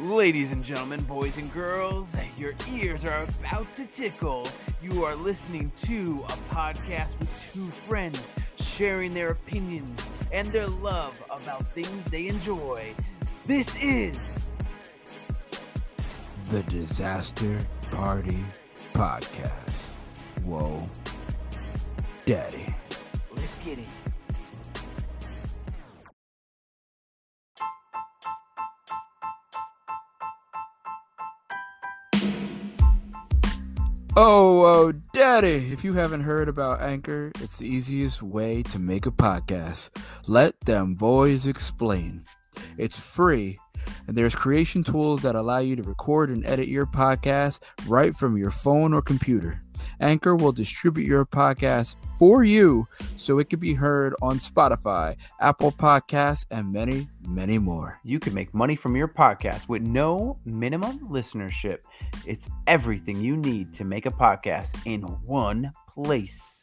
Ladies and gentlemen, boys and girls, your ears are about to tickle. You are listening to a podcast with two friends sharing their opinions and their love about things they enjoy. This is The Disaster Party Podcast. Whoa. Daddy. Let's Get It. Oh, oh, daddy. If you haven't heard about Anchor, it's the easiest way to make a podcast. Let them boys explain. It's free, and there's creation tools that allow you to record and edit your podcast right from your phone or computer. Anchor will distribute your podcast for you so it can be heard on Spotify, Apple Podcasts, and many, many more. You can make money from your podcast with no minimum listenership. It's everything you need to make a podcast in one place.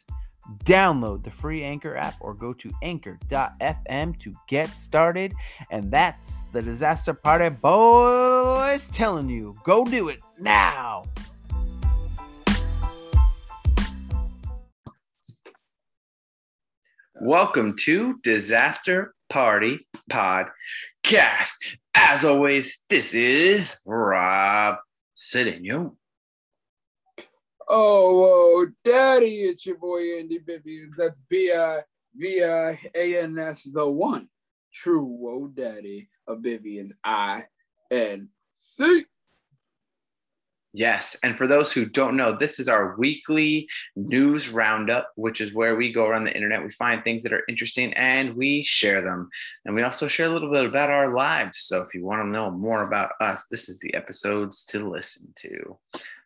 Download the free Anchor app or go to anchor.fm to get started. And that's the Disaster Party Boys telling you go do it now. Welcome to Disaster Party Podcast. As always, this is Rob Cedeno. Oh, oh, daddy, it's your boy Andy Bivians. That's B I V I A N S, the one true whoa daddy of Bivians. I N C. Yes, and for those who don't know, this is our weekly news roundup, which is where we go around the internet, we find things that are interesting, and we share them. And we also share a little bit about our lives. So if you want to know more about us, this is the episodes to listen to.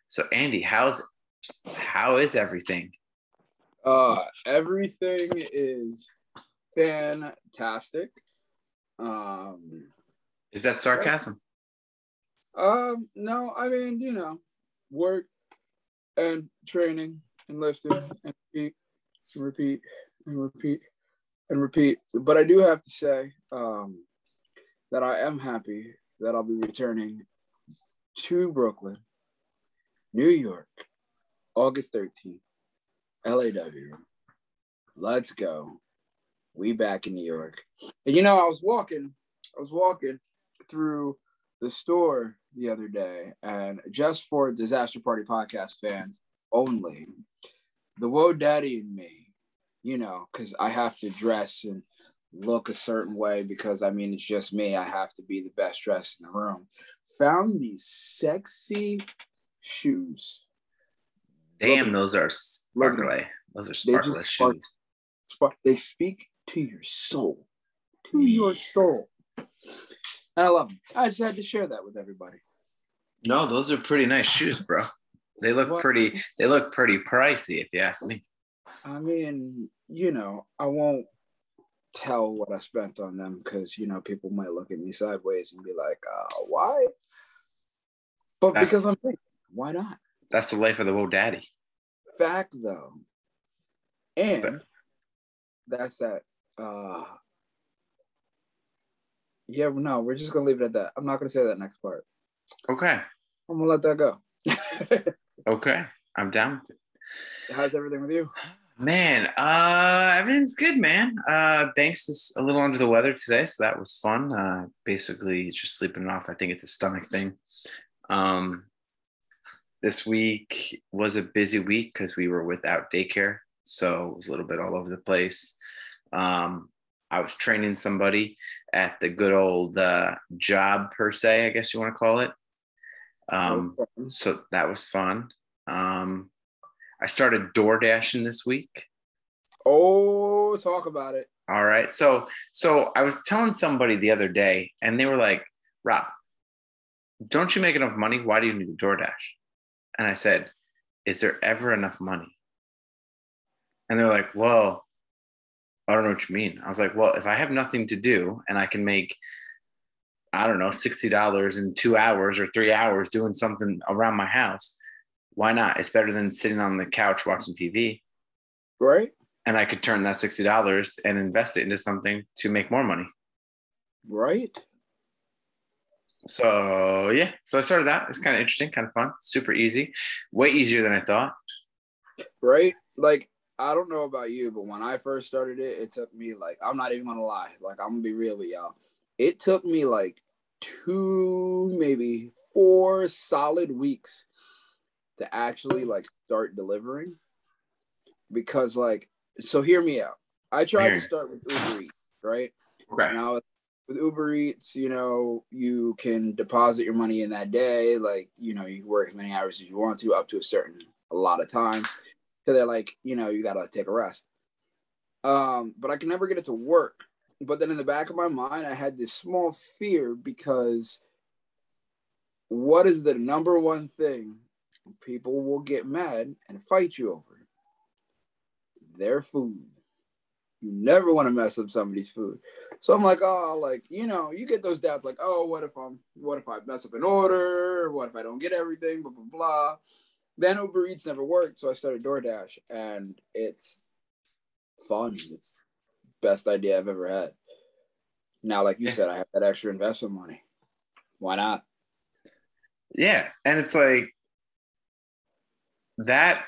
So Andy, how's how is everything? Uh, everything is fantastic. Um, Is that sarcasm? um, no, I mean, you know, work and training and lifting and repeat and repeat and repeat and repeat. But I do have to say um, that I am happy that I'll be returning to Brooklyn, New York, August 13th, LAW. Let's go. We back in New York. And you know, I was walking, I was walking through the store the other day, and just for Disaster Party Podcast fans only, the Woe Daddy and me, you know, because I have to dress and look a certain way because I mean, it's just me. I have to be the best dressed in the room. Found these sexy shoes. Damn, those are sparkly. Those are sparkly spark- shoes. Spark- They speak to your soul, to your soul. I love them. I just had to share that with everybody. No, those are pretty nice shoes, bro. They look What? pretty. They look pretty pricey, if you ask me. I mean, you know, I won't tell what I spent on them because you know people might look at me sideways and be like, uh, "Why?" But That's- because I'm rich, why not? That's the life of the old Daddy. Fact though, and that's that. Uh, yeah, no, we're just gonna leave it at that. I'm not gonna say that next part. Okay. I'm gonna let that go. Okay. I'm down with it. How's everything with you? Man, uh, everything's good, man. Uh, Banks is a little under the weather today, so that was fun. Uh, basically, just sleeping it off. I think it's a stomach thing. Um, this week was a busy week because we were without daycare, so it was a little bit all over the place. Um, I was training somebody at the good old uh, job per se, I guess you want to call it. Um, so that was fun. Um, I started door dashing this week. oh, talk about it. All right. So so I was telling somebody the other day, and they were like, Rob, don't you make enough money? Why do you need a DoorDash? And I said, Is there ever enough money? And they're like, Well, I don't know what you mean. I was like, Well, if I have nothing to do and I can make I don't know, $60 in two hours or three hours doing something around my house. Why not? It's better than sitting on the couch watching TV. Right? and I could turn that sixty dollars and invest it into something to make more money. Right? So yeah, so I started that. It's kind of interesting, kind of fun, super easy, way easier than I thought. Right? Like, I don't know about you, but when I first started it, it took me like, I'm not even gonna lie. Like, I'm gonna be real with y'all. It took me like two, maybe four solid weeks to actually like start delivering. Because like, so hear me out. I tried Hear to start with Uber Eats, right? Okay. Now with Uber Eats, you know, you can deposit your money in that day. Like, you know, you work as many hours as you want to, up to a certain a lot of time. Cause they're like, you know, you gotta take a rest. Um, but I can never get it to work. But then in the back of my mind, I had this small fear because what is the number one thing people will get mad and fight you over? Their food. You never want to mess up somebody's food. So I'm like, oh, like, you know, you get those doubts like, oh, what if I'm what if I mess up an order? What if I don't get everything? Blah blah blah. Then Uber Eats never worked, so I started DoorDash and it's fun. It's best idea I've ever had. Now, like you said, I have that extra investment money. Why not? Yeah, and it's like that.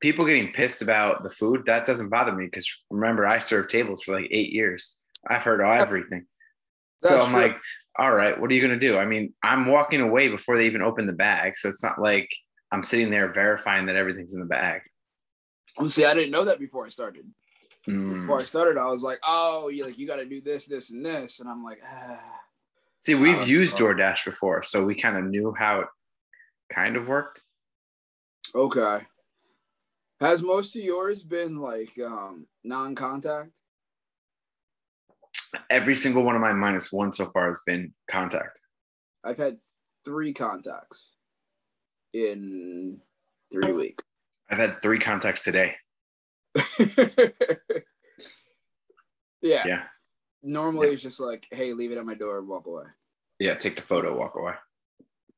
People getting pissed about the food that doesn't bother me because remember I served tables for like eight years. I've heard everything. So I'm true. like, all right, what are you gonna do? I mean, I'm walking away before they even open the bag, so it's not like I'm sitting there verifying that everything's in the bag. Well, see, I didn't know that before I started. Mm. Before I started, I was like, oh, you like you got to do this, this, and this, and I'm like, ah. See, we've Oh, used oh. DoorDash before, so we kind of knew how it kind of worked. okay. Has most of yours been like um non-contact? Every single one of my minus one so far, has been contact. I've had three contacts in three weeks. I've had three contacts today. yeah. Yeah. Normally Yeah. it's just like, hey, leave it at my door and walk away. Yeah, take the photo, walk away.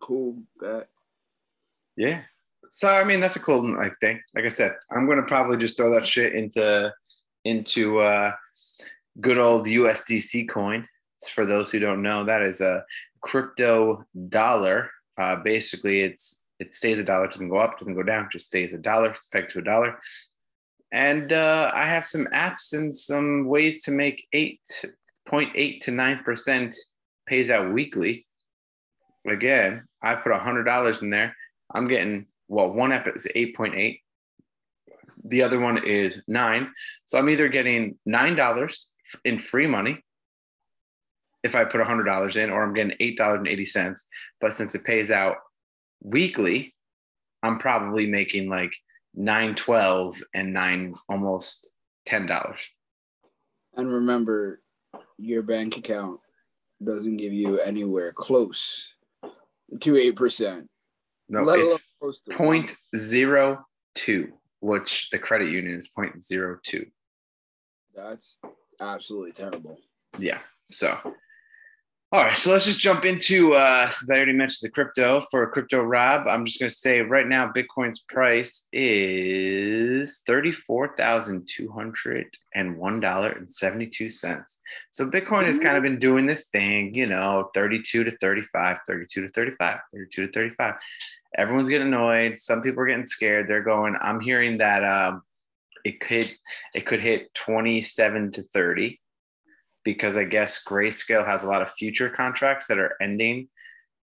Cool. Bet. Yeah. So I mean that's a cool like thing. Like I said, I'm gonna probably just throw that shit into into uh good old USDC coin. For those who don't know, that is a crypto dollar. Uh basically it's it stays a dollar, doesn't go up, doesn't go down, just stays a dollar, it's pegged to a dollar. And uh, I have some apps and some ways to make 8.8 to 9% pays out weekly. Again, I put $100 in there. I'm getting, well, one app is 8.8. The other one is nine. So I'm either getting $9 in free money if I put $100 in, or I'm getting $8.80. But since it pays out weekly, I'm probably making like nine twelve and nine almost ten dollars. And remember, your bank account doesn't give you anywhere close to eight percent. No, let it's close to point zero two, which the credit union is point zero two. That's absolutely terrible. Yeah. So all right, so let's just jump into uh since I already mentioned the crypto for crypto Rob. I'm just gonna say right now Bitcoin's price is $34,201.72. So Bitcoin has kind of been doing this thing, you know, 32 to 35, 32 to 35, 32 to 35. Everyone's getting annoyed. Some people are getting scared. They're going, I'm hearing that um it could it could hit 27 to 30 because I guess Grayscale has a lot of future contracts that are ending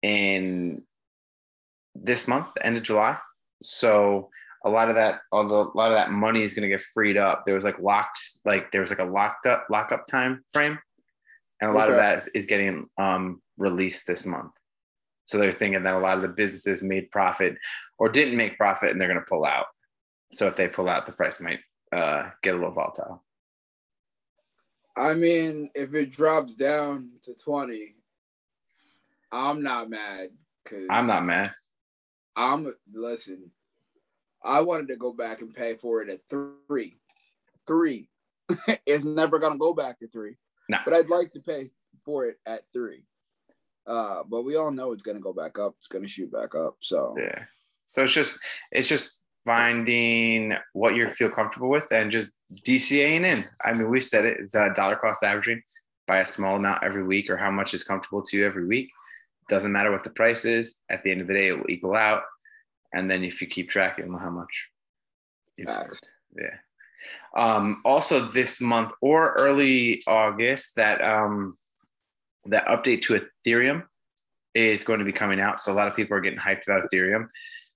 in this month, the end of July. So a lot of that, although a lot of that money is going to get freed up. There was like locked, like there was like a locked up lockup time frame, and a lot of that is, is getting um, released this month. So they're thinking that a lot of the businesses made profit or didn't make profit, and they're going to pull out. So if they pull out, the price might uh, get a little volatile. I mean, if it drops down to twenty, I'm not mad because I'm not mad. I'm listen. I wanted to go back and pay for it at three. Three. it's never gonna go back to three. No. But I'd like to pay for it at three. Uh, but we all know it's gonna go back up. It's gonna shoot back up. So Yeah. So it's just it's just finding what you feel comfortable with and just DCAing in. I mean, we've said it, it's a dollar cost averaging by a small amount every week or how much is comfortable to you every week. Doesn't matter what the price is. At the end of the day, it will equal out. And then if you keep track, you'll know how much. you've spent. Yeah. Um, also this month or early August, that um, that update to Ethereum is going to be coming out. So a lot of people are getting hyped about Ethereum.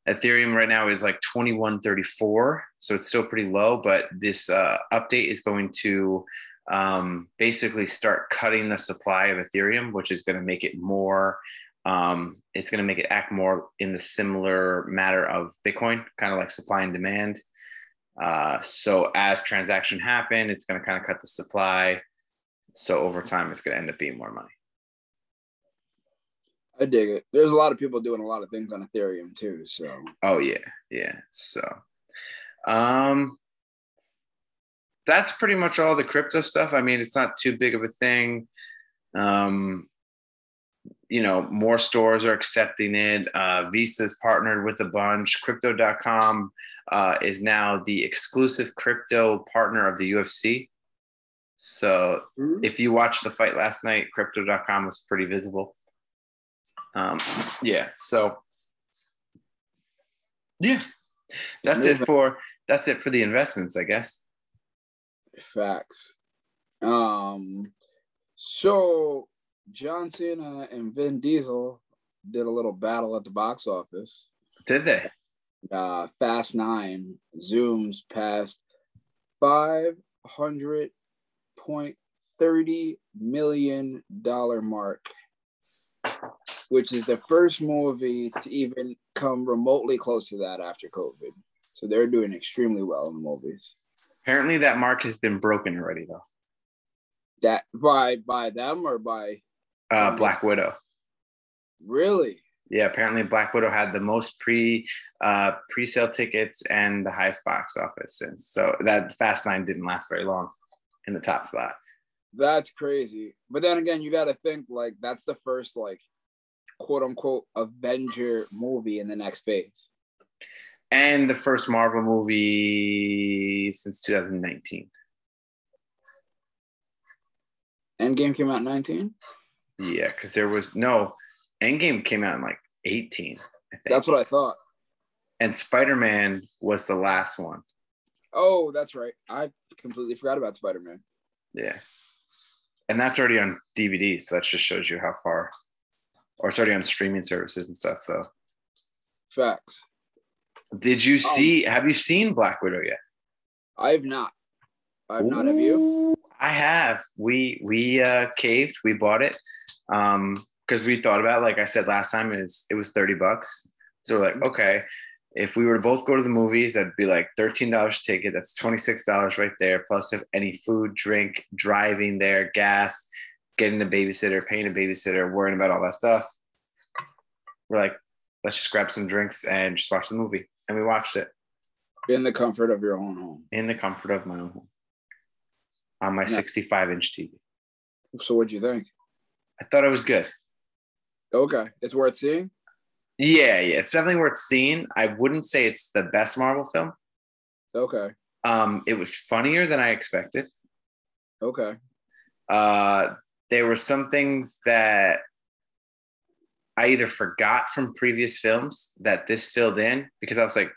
Ethereum right now is like 2134, so it's still pretty low, but this uh, update is going to um, basically start cutting the supply of Ethereum, which is going to make it more. Um, it's going to make it act more in the similar matter of Bitcoin, kind of like supply and demand. Uh, so as transaction happen, it's going to kind of cut the supply. So over time, it's going to end up being more money. I dig it. There's a lot of people doing a lot of things on Ethereum too. So Oh yeah, yeah. So, um, that's pretty much all the crypto stuff. I mean, it's not too big of a thing. Um, you know, more stores are accepting it. Uh, Visa's partnered with a bunch. Crypto.com uh, is now the exclusive crypto partner of the UFC. So if you watched the fight last night, Crypto.com was pretty visible. Um, yeah. So yeah, that's it for that's it for the investments, I guess. facts. Um, so John Cena and Vin Diesel did a little battle at the box office. Did they? Uh, Fast Nine zooms past five hundred point thirty million dollar mark, which is the first movie to even come remotely close to that after COVID. So they're doing extremely well in the movies. Apparently, that mark has been broken already, though. That by by them or by Uh, Black Widow. really? Yeah, apparently Black Widow had the most pre uh, pre-sale tickets and the highest box office since. So that Fast Nine didn't last very long in the top spot. That's crazy. But then again, you got to think like that's the first like quote unquote Avenger movie in the next phase. And the first Marvel movie since 2019. Endgame came out in 19. Yeah, because there was no Endgame came out in like 18. I think. That's what I thought. and Spider Man was the last one. Oh, that's right. I completely forgot about Spider Man. Yeah. And that's already on DVD. So that just shows you how far, or already on streaming services and stuff. So Facts. did you see, have you seen Black Widow yet? I have not. I have not. Have you? I have. We, we uh, caved, we bought it. Um, because we thought about, it, like I said last time, is it was 30 bucks. So we're like, okay, if we were to both go to the movies, that'd be like $13 ticket. That's $26 right there. Plus if any food, drink, driving there, gas, getting a babysitter, paying a babysitter, worrying about all that stuff. We're like, let's just grab some drinks and just watch the movie. And we watched it In the comfort of your own home. in the comfort of my own home on my 65 inch TV. So what'd you think? I thought it was good. Okay, it's worth seeing. Yeah, yeah, it's definitely worth seeing. I wouldn't say it's the best Marvel film. Okay, Um, it was funnier than I expected. okay. Uh, there were some things that I either forgot from previous films that this filled in because I was like,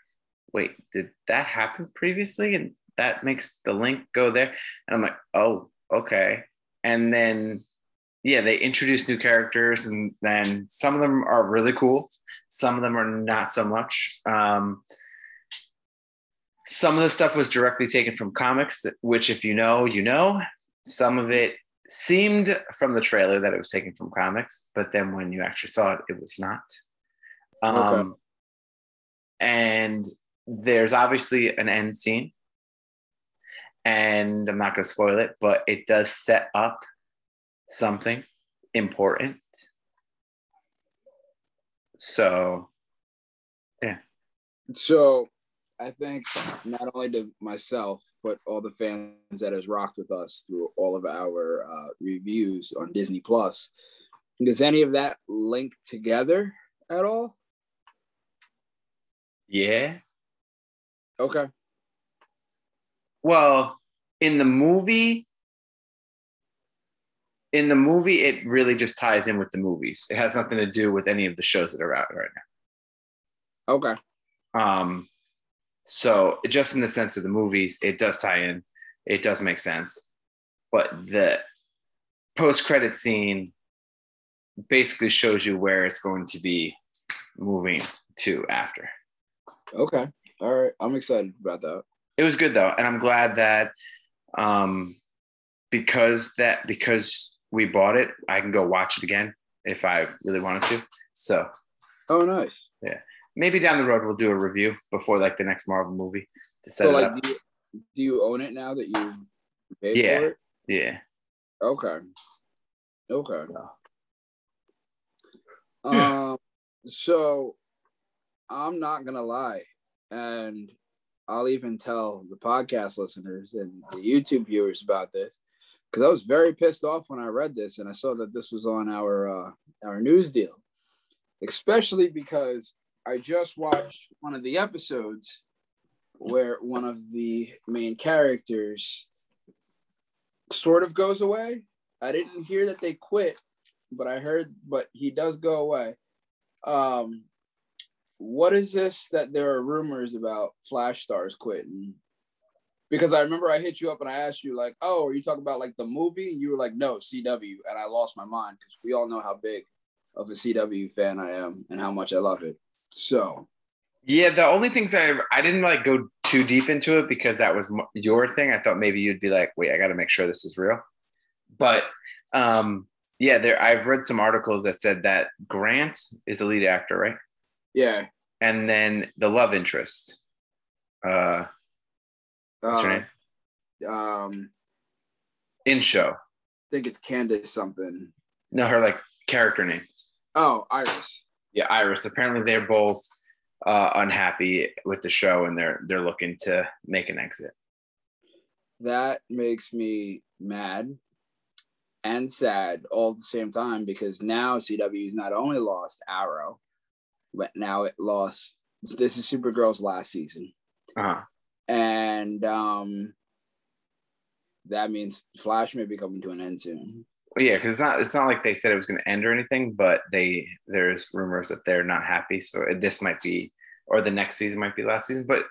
wait, did that happen previously? And that makes the link go there. And I'm like, oh, okay. And then, yeah, they introduce new characters, and then some of them are really cool, some of them are not so much. Um, some of the stuff was directly taken from comics, which, if you know, you know. Some of it seemed from the trailer that it was taken from comics, but then when you actually saw it, it was not. Um, Okay. And there's obviously an end scene, and I'm not going to spoil it, but it does set up something important. So, yeah. So I think not only to myself, but all the fans that has rocked with us through all of our uh, reviews on Disney Plus. Does any of that link together at all? yeah, Okay. Well, in the movie, in the movie, it really just ties in with the movies. It has nothing to do with any of the shows that are out right now. Okay. Um, so just in the sense of the movies, it does tie in. It does make sense, but the post-credit scene basically shows you where it's going to be moving to after. Okay. All right. I'm excited about that. it was good though and i'm glad that um because that because we bought it i can go watch it again if i really wanted to so Oh, nice. Maybe down the road we'll do a review before like the next marvel movie to set So, it like, up do you, do you own it now that you paid Yeah. for it? yeah Okay. Okay. so. Um, so I'm not gonna lie, and I'll even tell the podcast listeners and the YouTube viewers about this because I was very pissed off when I read this and I saw that this was on our uh, our news deal, especially because I just watched one of the episodes where one of the main characters sort of goes away. I didn't hear that they quit, but I heard, but he does go away. Um, what is this that there are rumors about Flash stars quitting? Because I remember I hit you up and I asked you like, "Oh, are you talking about like the movie?" And you were like, "No, CW," and I lost my mind because we all know how big of a CW fan I am and how much I love it. So, yeah the only things i i didn't like go too deep into it because that was your thing. I thought maybe you'd be like wait i got to make sure this is real. But um yeah there i've read some articles that said that grant is the lead actor right? Yeah, and then the love interest uh what's her uh, name? um, in show. I think it's Candace something. no her like character name. Oh, Iris. Yeah iris apparently they're both uh unhappy with the show and they're they're looking to make an exit that makes me mad and sad all at the same time because now CW's not only lost Arrow, but now it lost this is Supergirl's last season. uh-huh And um that means Flash may be coming to an end soon. Well, yeah because it's not it's not like they said it was going to end or anything but they there's rumors that they're not happy so this might be or the next season might be last season but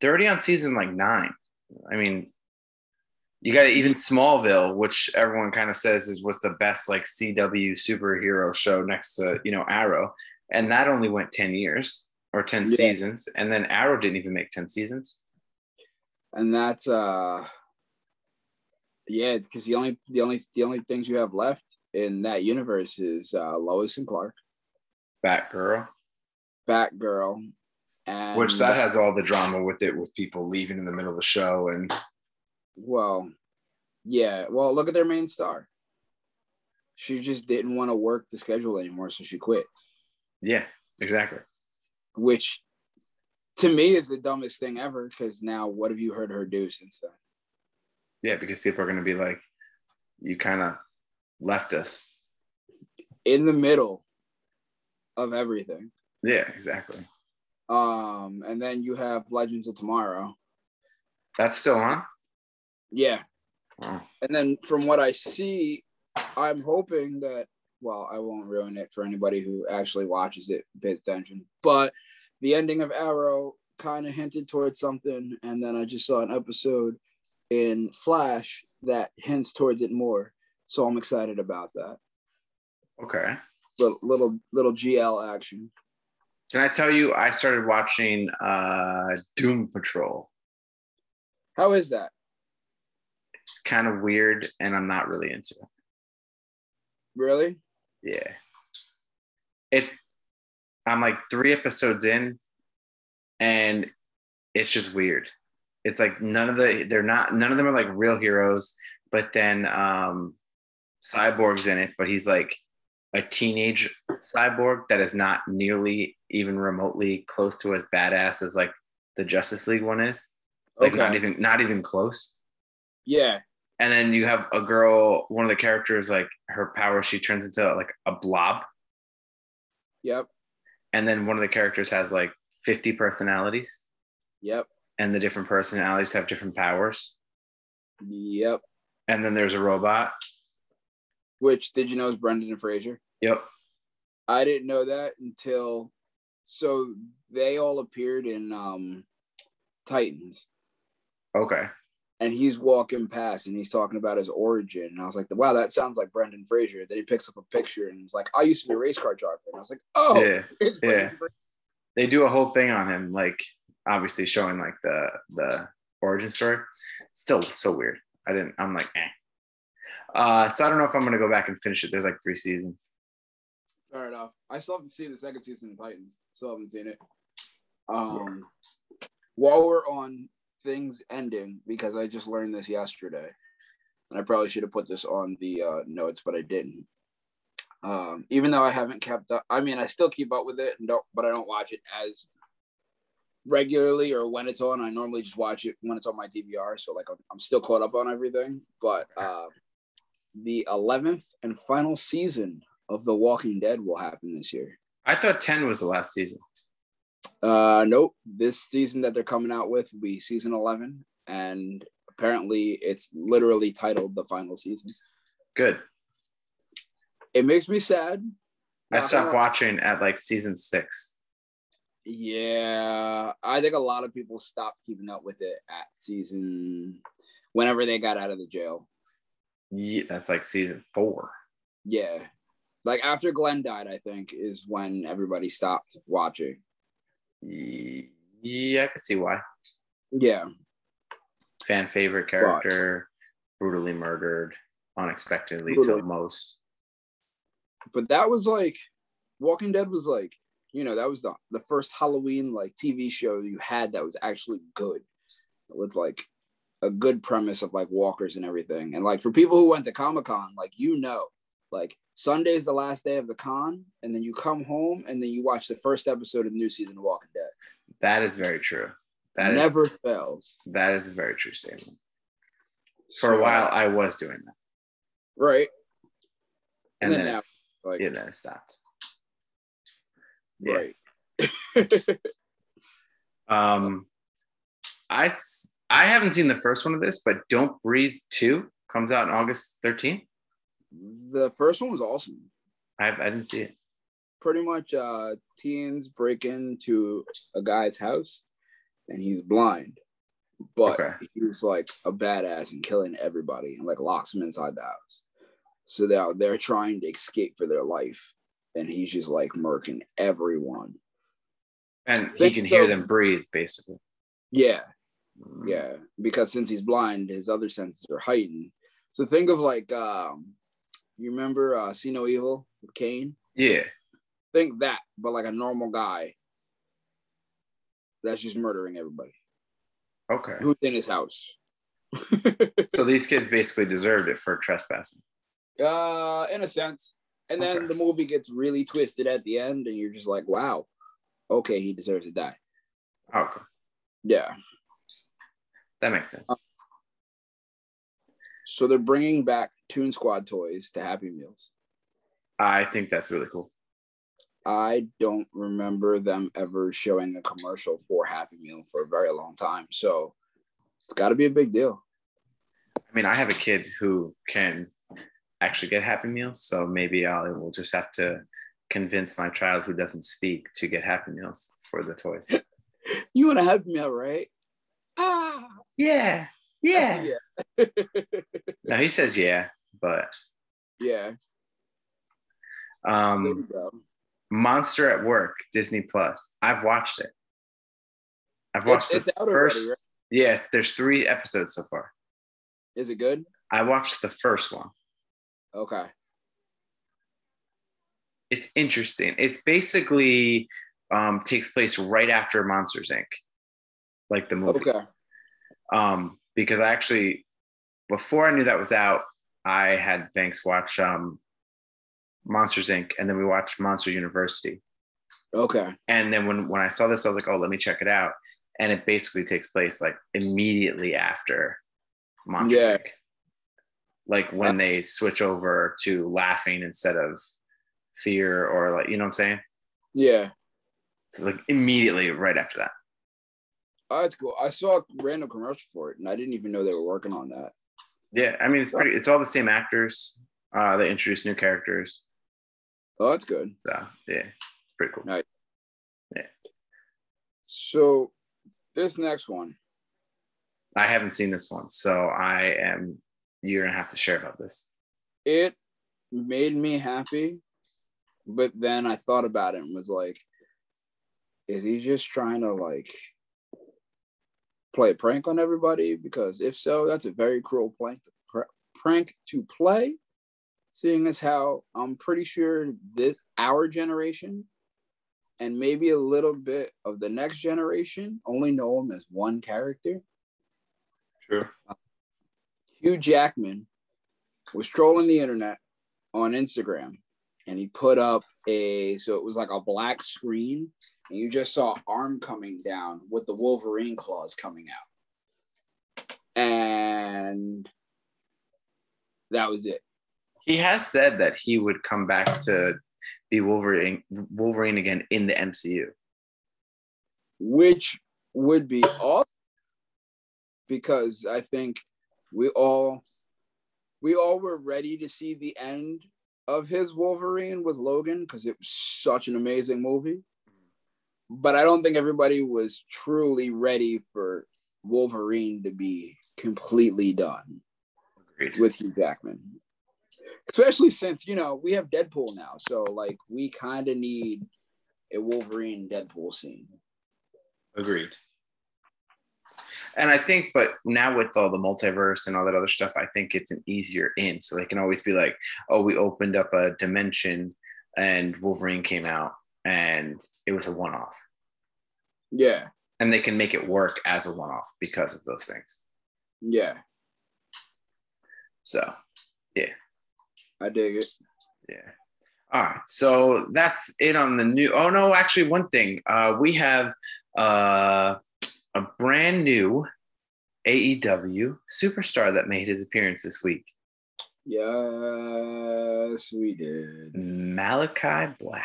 they're already on season like nine i mean you got even smallville which everyone kind of says is was the best like cw superhero show next to you know arrow and that only went 10 years or 10 Yeah. seasons and then arrow didn't even make 10 seasons And that's uh yeah, because the only the only the only things you have left in that universe is uh Lois and Clark, batgirl Batgirl, and which that has all the drama with it with people leaving in the middle of the show and Well, yeah. Well, look at their main star. She just didn't want to work the schedule anymore, so she quit. yeah exactly Which, to me, is the dumbest thing ever. Because now, what have you heard her do since then? Yeah, because people are going to be like, you kind of left us. In the middle of everything. Yeah, exactly. Um, and then you have Legends of Tomorrow. That's still on. Yeah. Oh. And then from what I see, I'm hoping that well, I won't ruin it for anybody who actually watches it, pays attention. But the ending of Arrow kind of hinted towards something, and then I just saw an episode in Flash that hints towards it more. So I'm excited about that. Okay. Little little little GL action. Can I tell you? I started watching uh, Doom Patrol. How is that? It's kind of weird, and I'm not really into it. Really? Yeah. It's. I'm like three episodes in, and it's just weird. It's like none of the they're not none of them are like real heroes, but then um Cyborg's in it, but he's like a teenage cyborg that is not nearly even remotely close to as badass as like the Justice League one is. Like not even not even close. Yeah. And then you have a girl, one of the characters, like her power, she turns into like a blob. Yep. And then one of the characters has like 50 personalities. Yep. And the different personalities have different powers. Yep. And then there's a robot. Which did you know is Brendan Fraser? Yep. I didn't know that until so they all appeared in um Titans Okay. and he's walking past and he's talking about his origin. And I was like, wow, that sounds like Brendan Fraser. Then he picks up a picture and he's like, I used to be a race car driver. And I was like, oh, Yeah. yeah. Fraser. They do a whole thing on him, like obviously showing like the the origin story. Still so weird. I didn't. I'm like, eh. Uh, so I don't know if I'm gonna go back and finish it. There's like three seasons. Fair enough. I still haven't seen the second season of Titans. Still haven't seen it. Um, while we're on things ending, because I just learned this yesterday, and I probably should have put this on the uh, notes, but I didn't. Um, even though I haven't kept up, I mean, I still keep up with it, and don't, but I don't watch it as regularly or when it's on. I normally just watch it when it's on my DVR, so like I'm, I'm still caught up on everything. But uh, the 11th and final season of The Walking Dead will happen this year. I thought ten was the last season. Uh, nope. This season that they're coming out with will be season 11, and apparently it's literally titled the final season. Good. It makes me sad. I stopped watching at like season six. Yeah, I think a lot of people stopped keeping up with it at season whenever they got out of the jail. Yeah, that's like season four. Yeah. Like after Glenn died, I think is when everybody stopped watching. Yeah, I can see why. Yeah. Fan favorite character, brutally murdered, unexpectedly Brutally. to most. But that was like Walking Dead was like, you know, that was the the first Halloween like TV show you had that was actually good. With like a good premise of like walkers and everything. And like for people who went to Comic-Con, like you know, like Sunday's the last day of the con, and then you come home and then you watch the first episode of the new season of Walking Dead. That is very true. That Never fails. that is a very true statement. For a while, uh, I was doing that, Right. and And then then it's, Like yeah, then it uh, stopped. Yeah. right. Um, I I haven't seen the first one of this, but Don't Breathe Two comes out on August 13th. the first one was awesome. I I didn't see it. pretty much uh teens break into a guy's house and he's blind but Okay. he's like a badass and killing everybody and like locks him inside the house so they're they're trying to escape for their life and he's just like murking everyone And he can hear them breathe, basically. yeah Mm. yeah because since he's blind his other senses are heightened so think of like um you remember uh see no evil with kane Yeah. think that but like a normal guy that's just murdering everybody Okay. who's in his house. So these kids basically deserved it for trespassing. uh, in a sense. And then Okay. the movie gets really twisted at the end, and you're just like, wow, okay, he deserves to die. Okay. Yeah. That makes sense. Uh, So they're bringing back Toon Squad toys to Happy Meals. I think that's really cool. I don't remember them ever showing a commercial for Happy Meal for a very long time. So it's got to be a big deal. I mean, I have a kid who can actually get Happy Meals, so maybe I will just have to convince my child who doesn't speak to get Happy Meals for the toys. You want a Happy Meal, right? Ah, Yeah, yeah. yeah, No, he says yeah, but yeah. Um. Monster at Work, Disney Plus. I've watched it. I've watched it's the out first. already, right? Yeah, there's three episodes so far. Is it good? I watched the first one. Okay. It's interesting. It's basically um, takes place right after Monsters Inc. Like the movie. Okay. Um, because I actually, before I knew that was out, I had Banks watch um, Monsters Inc. and then we watched Monster University. Okay. And then when when I saw this, I was like, oh, let me check it out. And it basically takes place like immediately after Monsters Yeah. Inc. Like when they switch over to laughing instead of fear or like you know what I'm saying? Yeah. So like immediately right after that. Oh, that's cool. I saw a random commercial for it, and I didn't even know they were working on that. Yeah, I mean it's pretty. It's all the same actors. Uh, they introduce new characters. Oh, that's good. So yeah, it's pretty cool. Nice. Yeah. So, this next one, I haven't seen this one, so I am. You're gonna have to share about this. it made me happy, but then I thought about it and was like, is he just trying to like play a prank on everybody? Because if so, that's a very cruel prank to, pr- prank to play. Seeing as how I'm pretty sure this our generation and maybe a little bit of the next generation only know him as one character. True. Uh, Hugh Jackman was trolling the internet on Instagram and he put up a so it was like a black screen and you just saw arm coming down with the Wolverine claws coming out. And that was it. He has said that he would come back to be Wolverine, Wolverine again in the MCU. Which would be awesome because I think we all we all were ready to see the end of his Wolverine with Logan because it was such an amazing movie. But I don't think everybody was truly ready for Wolverine to be completely done Agreed. with Hugh Jackman. Especially since, you know, we have Deadpool now. So like we kind of need a Wolverine Deadpool scene. Agreed. And I think, but now with all the multiverse and all that other stuff, I think it's an easier in. So they can always be like, oh, we opened up a dimension and Wolverine came out and it was a one off. Yeah. And they can make it work as a one off because of those things. Yeah. So, yeah. I dig it. yeah. All right. So that's it on the new. Oh, no, actually, one thing. Uh, we have uh, a brand new AEW superstar that made his appearance this week. Yes, we did. Malachi Black,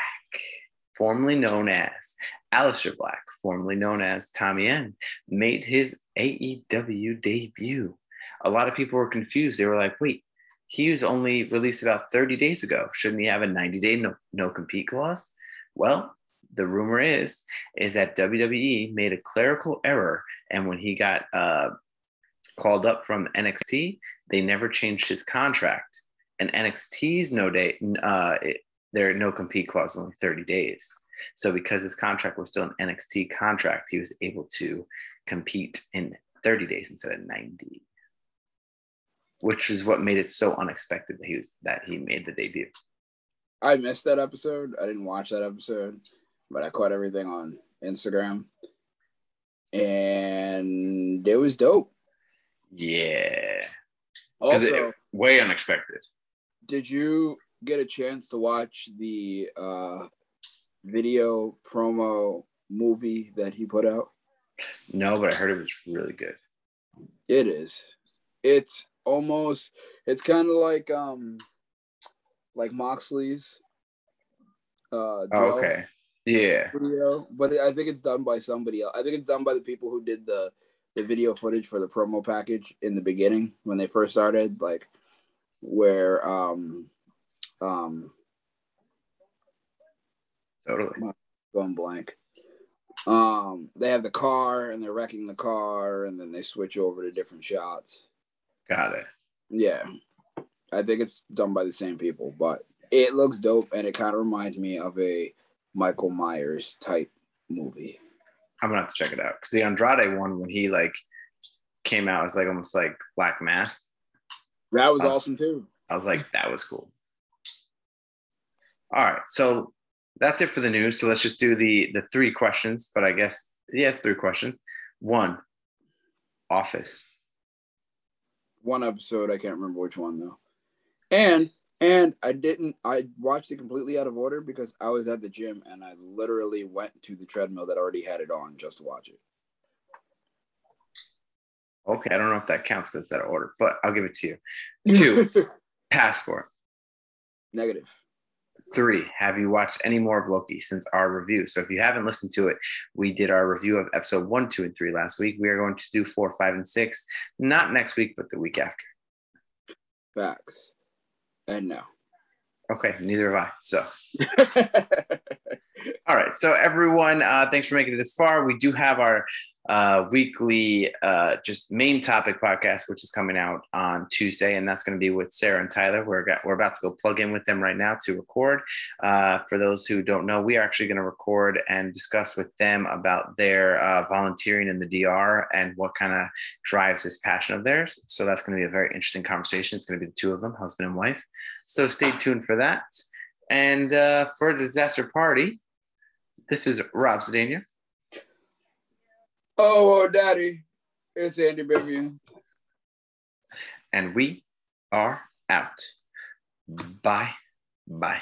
formerly known as Aleister Black, formerly known as Tommy End, made his AEW debut. A lot of people were confused. They were like, wait, he was only released about 30 days ago. Shouldn't he have a 90 day no, no compete clause? Well, the rumor is is that WWE made a clerical error, and when he got uh, called up from NXT, they never changed his contract. And NXT's no day, uh, their no compete clause only 30 days. So because his contract was still an NXT contract, he was able to compete in 30 days instead of 90, which is what made it so unexpected that he was that he made the debut. I missed that episode. I didn't watch that episode, but I caught everything on Instagram. And it was dope. Yeah, 'Cause it- Also, way unexpected. did you get a chance to watch the uh, video promo movie that he put out? No, but I heard it was really good. It is. It's almost. It's kind of like um, like Moxley's. Uh, Oh, okay. Yeah. Video, but I think it's done by somebody else. I think it's done by the people who did the the video footage for the promo package in the beginning when they first started, like where um um Totally. going blank. Um, they have the car and they're wrecking the car, and then they switch over to different shots. Got it. Yeah, I think it's done by the same people, but it looks dope, and it kind of reminds me of a Michael Myers type movie. I'm gonna have to check it out because the Andrade one when he like came out was like almost like Black Mass. That was Awesome. awesome too. I was like, that was cool. All right, so that's it for the news. So let's just do the the three questions. But I guess yes, three questions. One, Office. One episode, I can't remember which one though. And and I didn't. I watched it completely out of order because I was at the gym and I literally went to the treadmill that already had it on just to watch it. Okay, I don't know if that counts because it's out of order, but I'll give it to you. Two, Passport. Negative. three, have you watched any more of Loki since our review? So if you haven't listened to it, we did our review of episode one, two, and three last week. We are going to do four, five, and six, not next week, but the week after. Facts. And no. Okay, neither have I. So, all right. So, everyone, uh, thanks for making it this far. We do have our uh, weekly, uh, just main topic podcast, which is coming out on Tuesday, and that's going to be with Sarah and Tyler. We're got, we're about to go plug in with them right now to record. Uh, for those who don't know, we are actually going to record and discuss with them about their uh, volunteering in the DR and what kind of drives this passion of theirs. So that's going to be a very interesting conversation. It's going to be the two of them, husband and wife. So stay tuned for that. And uh, for disaster party, this is Rob Zedania. Oh, oh, daddy. It's Andy Bivian. And we are out. Bye. Bye.